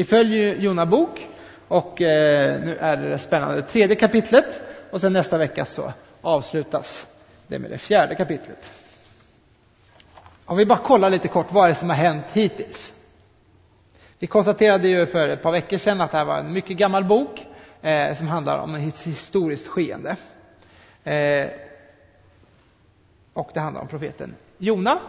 Vi följer Jona bok och eh, nu är det det spännande tredje kapitlet och sen nästa vecka så avslutas det med det fjärde kapitlet. Om vi bara kollar lite kort vad är det som har hänt hittills. Vi konstaterade ju för ett par veckor sedan att det här var en mycket gammal bok eh, som handlar om ett historiskt skeende. Eh, och det handlar om profeten Jona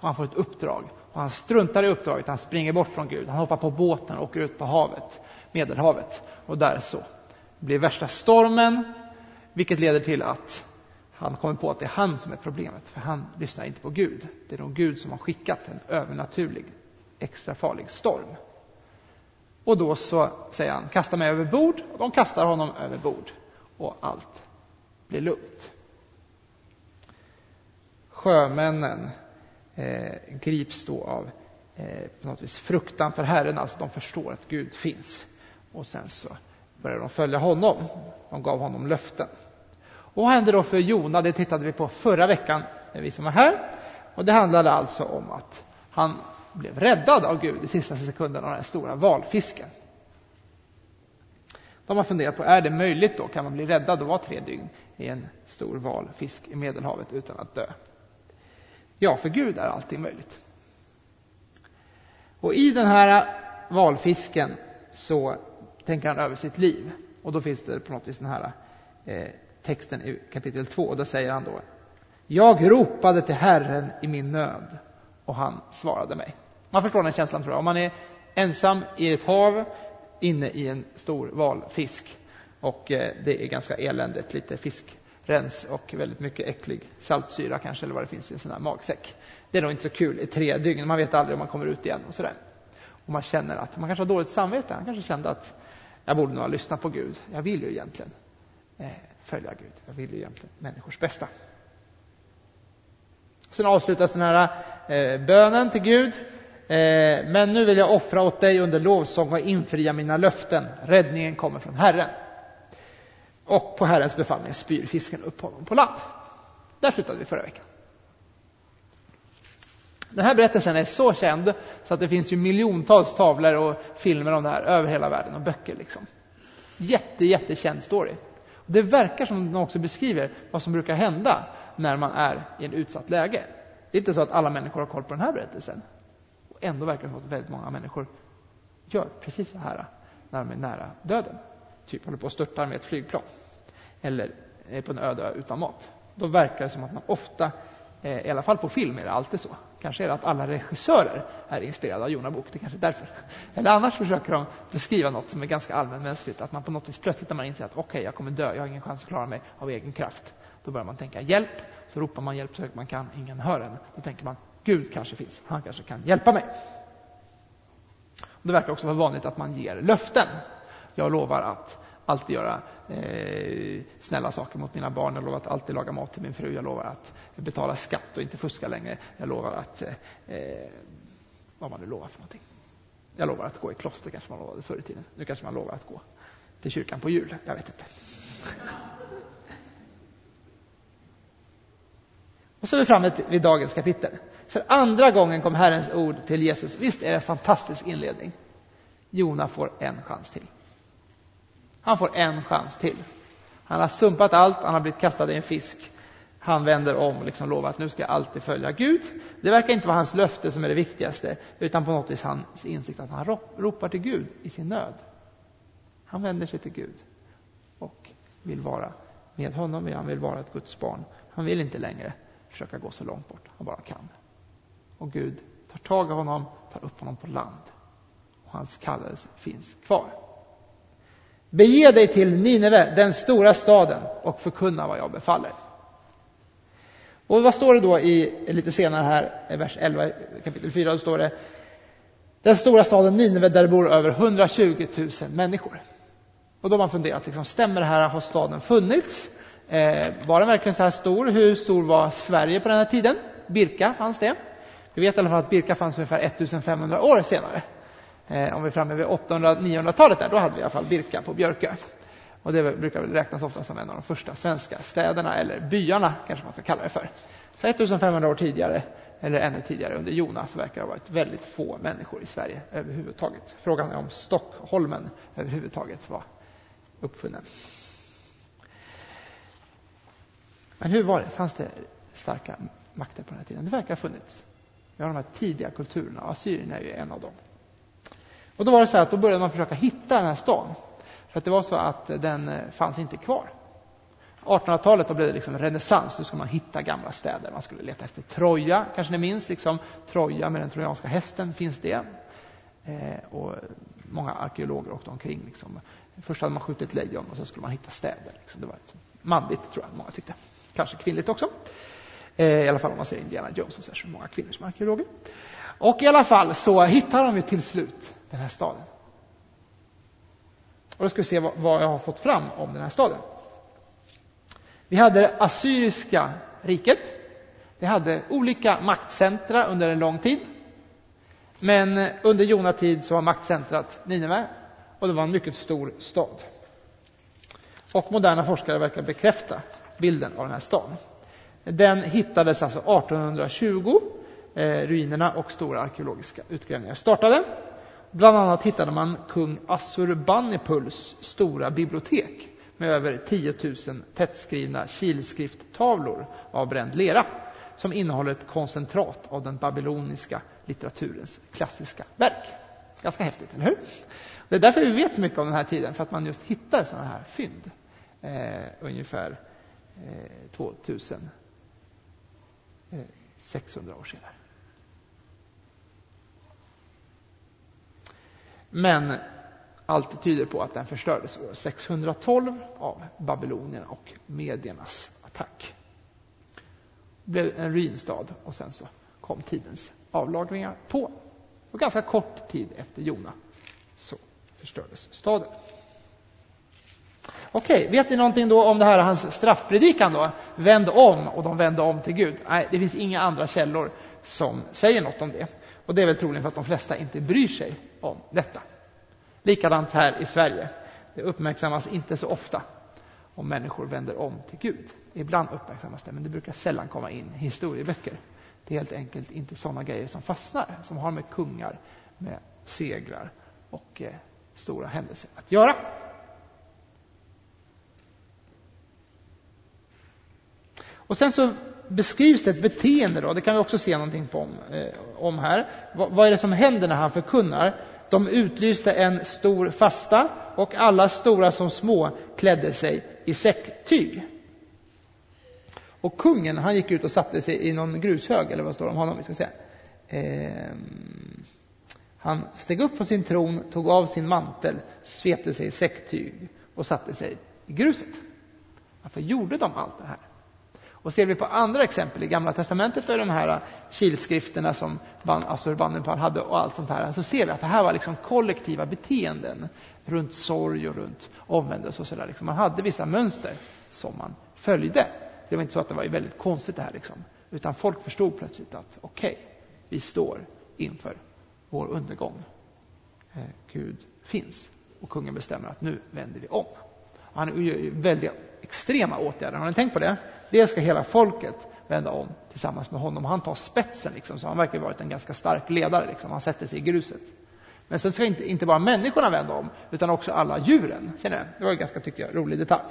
och han får ett uppdrag och han struntar i uppdraget, han springer bort från Gud, han hoppar på båten och åker ut på havet, Medelhavet och där så blir värsta stormen vilket leder till att han kommer på att det är han som är problemet, för han lyssnar inte på Gud. Det är nog Gud som har skickat en övernaturlig, extra farlig storm. Och då så säger han, kasta mig över bord, och de kastar honom över bord. Och allt blir lugnt. Sjömännen eh, grips då av eh, på något vis fruktan för Herren, alltså de förstår att Gud finns. Och sen så börjar de följa honom. De gav honom löften. Och vad hände då för Jona? Det tittade vi på förra veckan, vi som var här. Och det handlade alltså om att han blev räddad av Gud i sista sekunden av den här stora valfisken. De har funderat på, är det möjligt då? Kan man bli räddad och vara tre dygn i en stor valfisk i Medelhavet utan att dö? Ja, för Gud är allting möjligt. Och i den här valfisken så tänker han över sitt liv. Och då finns det på något vis den här eh, texten i kapitel 2. Och då säger han då Jag ropade till Herren i min nöd och han svarade mig. Man förstår den känslan tror jag. Om man är ensam i ett hav inne i en stor valfisk och eh, det är ganska eländigt, lite fisk rens och väldigt mycket äcklig saltsyra kanske eller vad det finns i en sån här magsäck. Det är nog inte så kul i tre dygn, man vet aldrig om man kommer ut igen och sådär. Och man känner att man kanske har dåligt samvete, Man kanske kände att jag borde nog ha lyssnat på Gud. Jag vill ju egentligen eh, följa Gud. Jag vill ju egentligen människors bästa. Sen avslutas den här eh, bönen till Gud. Eh, men nu vill jag offra åt dig under lovsång och infria mina löften. Räddningen kommer från Herren. Och på Herrens befallning spyr fisken upp honom på land. Där slutade vi förra veckan. Den här berättelsen är så känd så att det finns ju miljontals tavlor och filmer om det här över hela världen och böcker. Liksom. Jätte, jättekänd story. Det verkar som den också beskriver vad som brukar hända när man är i en utsatt läge. Det är inte så att alla människor har koll på den här berättelsen. Och ändå verkar det som att väldigt många människor gör precis så här när de är nära döden. Typ håller på att störta med ett flygplan. Eller är på en öde ö utan mat. Då verkar det som att man ofta, eh, i alla fall på film är det alltid så. Kanske är det att alla regissörer är inspirerade av Jonabok, det kanske är därför. Eller annars försöker de beskriva något som är ganska allmänmänskligt. Att man på något vis plötsligt när man inser att okej, okay, jag kommer dö, jag har ingen chans att klara mig av egen kraft. Då börjar man tänka hjälp, så ropar man hjälp så högt man kan, ingen hör en. Då tänker man Gud kanske finns, han kanske kan hjälpa mig. Det verkar också vara vanligt att man ger löften. Jag lovar att alltid göra eh, snälla saker mot mina barn. Jag lovar att alltid laga mat till min fru. Jag lovar att betala skatt och inte fuska längre. Jag lovar att... Eh, eh vad man nu lovar för någonting. Jag lovar att gå i kloster, kanske man lovade förr i tiden. Nu kanske man lovar att gå till kyrkan på jul. Jag vet inte. Och så är vi framme vid dagens kapitel. För andra gången kom Herrens ord till Jesus. Visst är det en fantastisk inledning? Jona får en chans till. Han får en chans till. Han har sumpat allt, han har blivit kastad i en fisk. Han vänder om och liksom lovar att nu ska jag alltid följa Gud. Det verkar inte vara hans löfte som är det viktigaste, utan på något vis hans insikt att han ropar till Gud i sin nöd. Han vänder sig till Gud och vill vara med honom, han vill vara ett Guds barn. Han vill inte längre försöka gå så långt bort han bara kan. Och Gud tar tag i honom, tar upp honom på land. Och hans kallelse finns kvar. Bege dig till Nineve, den stora staden, och förkunna vad jag befaller. Och vad står det då i, lite senare här, i vers 11, kapitel 4, då står det den stora staden Nineve där det bor över 120 000 människor. Och då har man funderat, liksom, stämmer det här? Har staden funnits? Eh, var den verkligen så här stor? Hur stor var Sverige på den här tiden? Birka fanns det. Vi vet i alla fall att Birka fanns ungefär 1500 år senare. Eh, om vi är framme vid 800-900-talet där, då hade vi i alla fall Birka på Björkö. Och det brukar väl räknas ofta som en av de första svenska städerna, eller byarna kanske man ska kalla det för. Så 1500 år tidigare eller ännu tidigare under Jonas verkar det ha varit väldigt få människor i Sverige överhuvudtaget. Frågan är om Stockholmen överhuvudtaget var uppfunnen. Men hur var det? Fanns det starka makter på den här tiden? Det verkar ha funnits. Vi har de här tidiga kulturerna och Assyrien är ju en av dem. Och då var det så att då började man försöka hitta den här stan. För att det var så att den eh, fanns inte kvar. 1800-talet då blev det liksom renässans. Nu skulle man hitta gamla städer. Man skulle leta efter Troja, kanske ni minns. Liksom, Troja med den trojanska hästen, finns det? Eh, och många arkeologer åkte omkring. Liksom. Först hade man skjutit lejon och sen skulle man hitta städer. Liksom. Det var liksom manligt, tror jag många tyckte. Kanske kvinnligt också. Eh, I alla fall om man ser Indiana Jones och så, är så många kvinnor som arkeologer. Och i alla fall så hittar de ju till slut den här staden. Och då ska vi se vad jag har fått fram om den här staden. Vi hade det assyriska riket. Det hade olika maktcentra under en lång tid. Men under Jonatid så var maktcentrat Nineve och det var en mycket stor stad. Och moderna forskare verkar bekräfta bilden av den här staden. Den hittades alltså 1820. Eh, ruinerna och stora arkeologiska utgrävningar startade. Bland annat hittade man kung Assurbanipals stora bibliotek med över 10 000 tättskrivna kilskrifttavlor av bränd lera som innehåller ett koncentrat av den babyloniska litteraturens klassiska verk. Ganska häftigt, eller hur? Det är därför vi vet så mycket om den här tiden, för att man just hittar sådana här fynd. Eh, ungefär eh, 2600 eh, år senare. Men allt tyder på att den förstördes år 612 av babylonierna och mediernas attack. Det blev en ruinstad och sen så kom tidens avlagringar på. Och ganska kort tid efter Jona så förstördes staden. Okej, vet ni någonting då om det här hans straffpredikan då? Vänd om och de vände om till Gud. Nej, det finns inga andra källor som säger något om det. Och det är väl troligen för att de flesta inte bryr sig om detta. Likadant här i Sverige. Det uppmärksammas inte så ofta om människor vänder om till Gud. Ibland uppmärksammas det, men det brukar sällan komma in i historieböcker. Det är helt enkelt inte sådana grejer som fastnar, som har med kungar, med segrar och eh, stora händelser att göra. Och sen så beskrivs det ett beteende, då, det kan vi också se någonting på om, eh, om här. V vad är det som händer när han förkunnar? De utlyste en stor fasta och alla stora som små klädde sig i säcktyg. Och kungen han gick ut och satte sig i någon grushög, eller vad står det om honom? Vi ska säga. Eh, han steg upp från sin tron, tog av sin mantel, svepte sig i säcktyg och satte sig i gruset. Varför gjorde de allt det här? Och ser vi på andra exempel i Gamla Testamentet och de här äh, kilskrifterna som Assurbanipal hade och allt sånt här, så ser vi att det här var liksom kollektiva beteenden runt sorg och runt omvändelse och sådär. Liksom man hade vissa mönster som man följde. Det var inte så att det var väldigt konstigt det här liksom, utan folk förstod plötsligt att okej, okay, vi står inför vår undergång. Eh, Gud finns och kungen bestämmer att nu vänder vi om. Han gör väldigt extrema åtgärder. Har ni tänkt på det? Det ska hela folket vända om tillsammans med honom. Han tar spetsen, liksom, så han verkar ha varit en ganska stark ledare. Liksom. Han sätter sig i gruset. Men sen ska inte, inte bara människorna vända om, utan också alla djuren. Ser ni? Det var en ganska, tycker jag, rolig detalj.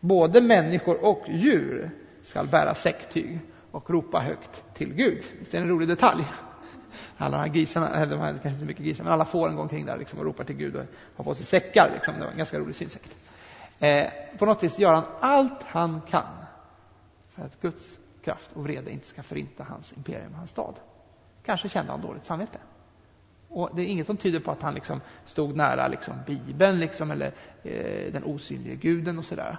Både människor och djur ska bära säcktyg och ropa högt till Gud. Visst är det en rolig detalj? Alla de här grisarna, eller de här, kanske inte mycket grisar, men alla fåren går omkring där liksom och ropar till Gud och har på sig säckar. Liksom. Det var en ganska rolig syn. Eh, på något vis gör han allt han kan för att Guds kraft och vrede inte ska förinta hans imperium, hans stad. Kanske kände han dåligt samvete. Och det är inget som tyder på att han liksom stod nära liksom Bibeln liksom, eller eh, den osynliga guden och sådär.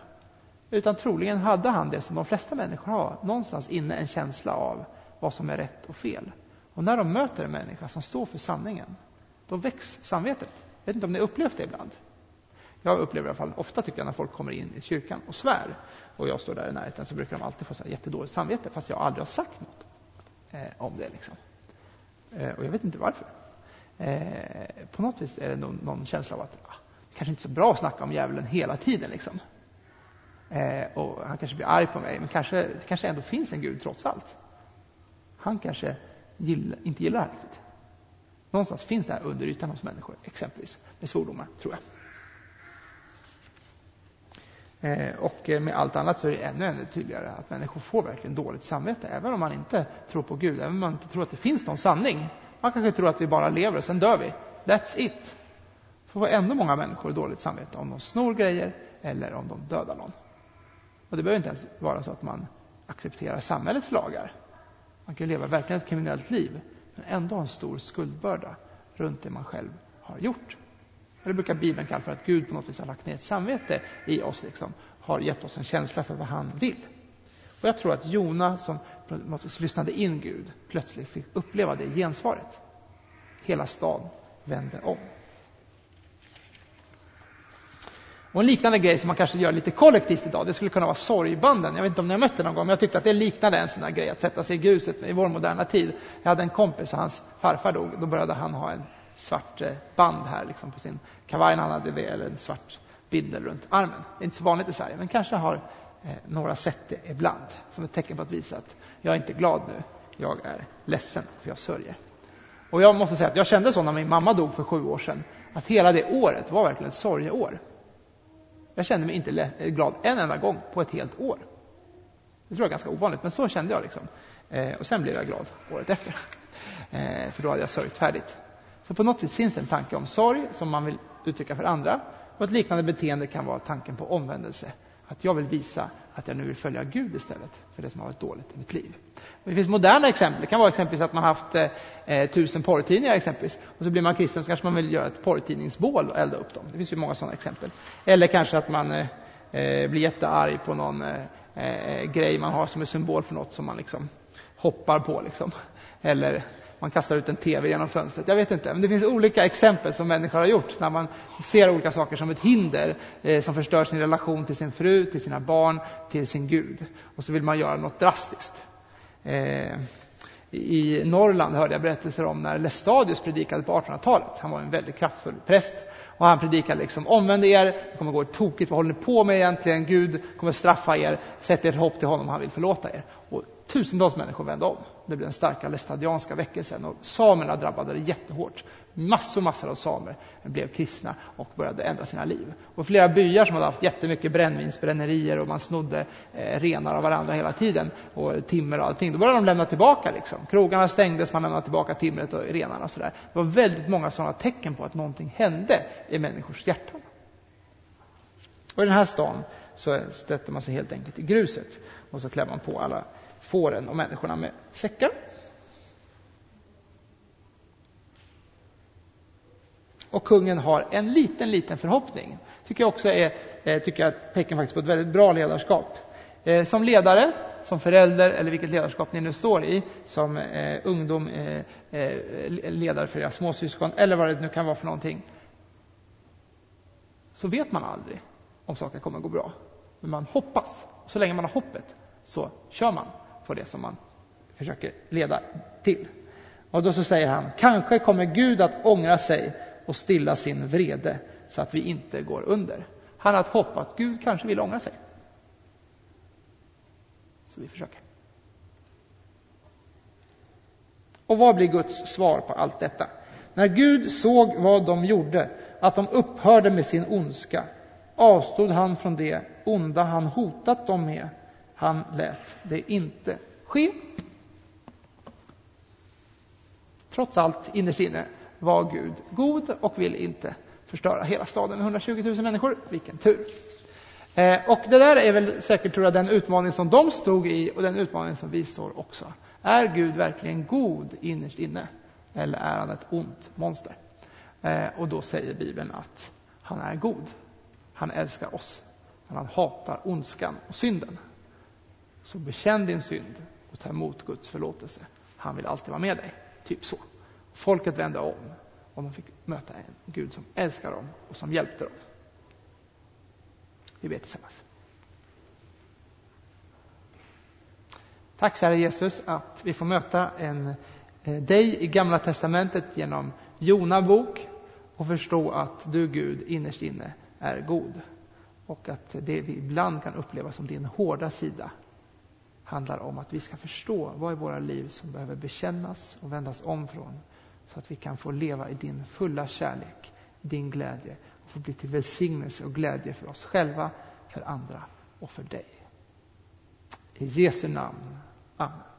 Utan troligen hade han det som de flesta människor har, någonstans inne en känsla av vad som är rätt och fel. Och när de möter en människa som står för sanningen, då väcks samvetet. Jag vet inte om ni upplevt det ibland? Jag upplever i alla fall ofta tycker jag när folk kommer in i kyrkan och svär och jag står där i närheten så brukar de alltid få så här jättedåligt samvete fast jag aldrig har sagt något eh, om det. Liksom. Eh, och jag vet inte varför. Eh, på något vis är det någon, någon känsla av att ah, det kanske inte är så bra att snacka om djävulen hela tiden. Liksom. Eh, och han kanske blir arg på mig, men kanske, det kanske ändå finns en Gud trots allt. han kanske gillar, inte gillar det här riktigt. Någonstans finns det här under ytan hos människor, exempelvis med svordomar, tror jag. Eh, och eh, med allt annat så är det ännu, ännu tydligare att människor får verkligen dåligt samvete, även om man inte tror på Gud, även om man inte tror att det finns någon sanning. Man kanske tror att vi bara lever och sen dör vi. That's it. Så får ändå många människor dåligt samvete om de snor grejer eller om de dödar någon. Och det behöver inte ens vara så att man accepterar samhällets lagar. Man kan leva verkligen ett kriminellt liv, men ändå ha en stor skuldbörda runt det man själv har gjort. Det brukar Bibeln kalla för att Gud på något vis har lagt ner ett samvete i oss, liksom, har gett oss en känsla för vad han vill. Och jag tror att Jona, som på något vis lyssnade in Gud, plötsligt fick uppleva det gensvaret. Hela staden vände om. Och en liknande grej som man kanske gör lite kollektivt idag, det skulle kunna vara sorgbanden. Jag vet inte om ni har mött det någon gång, men jag tyckte att det liknade en sån här grej, att sätta sig i gruset i vår moderna tid. Jag hade en kompis och hans farfar dog, då började han ha en svart eh, band här liksom på sin kavaj han hade det, eller en svart bindel runt armen. Det är inte så vanligt i Sverige, men kanske har eh, några sett det ibland som ett tecken på att visa att jag är inte glad nu, jag är ledsen för jag sörjer. Och jag måste säga att jag kände så när min mamma dog för sju år sedan, att hela det året var verkligen ett sorgeår. Jag kände mig inte glad en enda gång på ett helt år. Det tror jag är ganska ovanligt, men så kände jag. liksom. Eh, och sen blev jag glad året efter. Eh, för då hade jag sörjt färdigt. Så på något vis finns det en tanke om sorg som man vill uttrycka för andra. Och ett liknande beteende kan vara tanken på omvändelse. Att jag vill visa att jag nu vill följa Gud istället för det som har varit dåligt i mitt liv. Det finns moderna exempel. Det kan vara exempelvis att man haft eh, tusen porrtidningar exempelvis. Och så blir man kristen så kanske man vill göra ett porrtidningsbål och elda upp dem. Det finns ju många sådana exempel. Eller kanske att man eh, eh blir jättearg på någon eh, eh, grej man har som är symbol för något som man liksom hoppar på. Liksom. Eller man kastar ut en TV genom fönstret. Jag vet inte, men det finns olika exempel som människor har gjort när man ser olika saker som ett hinder eh, som förstör sin relation till sin fru, till sina barn, till sin Gud. Och så vill man göra något drastiskt. Eh, I Norrland hörde jag berättelser om när Lestadius predikade på 1800-talet. Han var en väldigt kraftfull präst. Och han predikade liksom, omvänd er, det kommer gå tokigt, vad håller ni på med egentligen? Gud kommer straffa er, sätt ert hopp till honom, han vill förlåta er. Och tusentals människor vände om. Det blev den starka lestadianska väckelsen och samerna drabbade det jättehårt. Massor, massor av samer blev kristna och började ändra sina liv. Och flera byar som hade haft jättemycket brännvinsbrännerier och man snodde eh, renar av varandra hela tiden och timmer och allting. Då började de lämna tillbaka. Liksom. Krogarna stängdes, man lämnade tillbaka timret och renarna och sådär. Det var väldigt många sådana tecken på att någonting hände i människors hjärtan. Och i den här stan så sätter man sig helt enkelt i gruset och så klär man på alla fåren och människorna med säckar. Och kungen har en liten, liten förhoppning. Tycker jag också är eh, tycker jag, ett tecken faktiskt på ett väldigt bra ledarskap. Eh, som ledare, som förälder eller vilket ledarskap ni nu står i, som eh, ungdom, ledare för era småsyskon eller vad det nu kan vara för någonting. Så vet man aldrig om saker kommer att gå bra. Men man hoppas. Så länge man har hoppet så kör man på det som man försöker leda till. Och då så säger han, kanske kommer Gud att ångra sig och stilla sin vrede så att vi inte går under. Han har ett hopp att Gud kanske vill ångra sig. Så vi försöker. Och vad blir Guds svar på allt detta? När Gud såg vad de gjorde, att de upphörde med sin ondska, avstod han från det onda han hotat dem med han lät det inte ske. Trots allt innerst inne var Gud god och ville inte förstöra hela staden med 120 000 människor. Vilken tur! Eh, och det där är väl säkert tror jag, den utmaning som de stod i och den utmaning som vi står också. Är Gud verkligen god innerst inne? Eller är han ett ont monster? Eh, och då säger Bibeln att han är god. Han älskar oss. Men han hatar ondskan och synden. Så bekänn din synd och ta emot Guds förlåtelse. Han vill alltid vara med dig. Typ så. Folket vände om och de fick möta en Gud som älskar dem och som hjälpte dem. Vi ber tillsammans. Tack kära Jesus att vi får möta en, eh, dig i Gamla Testamentet genom Jona bok och förstå att du Gud innerst inne är god och att det vi ibland kan uppleva som din hårda sida handlar om att vi ska förstå vad i våra liv som behöver bekännas och vändas om från så att vi kan få leva i din fulla kärlek, din glädje och få bli till välsignelse och glädje för oss själva, för andra och för dig. I Jesu namn. Amen.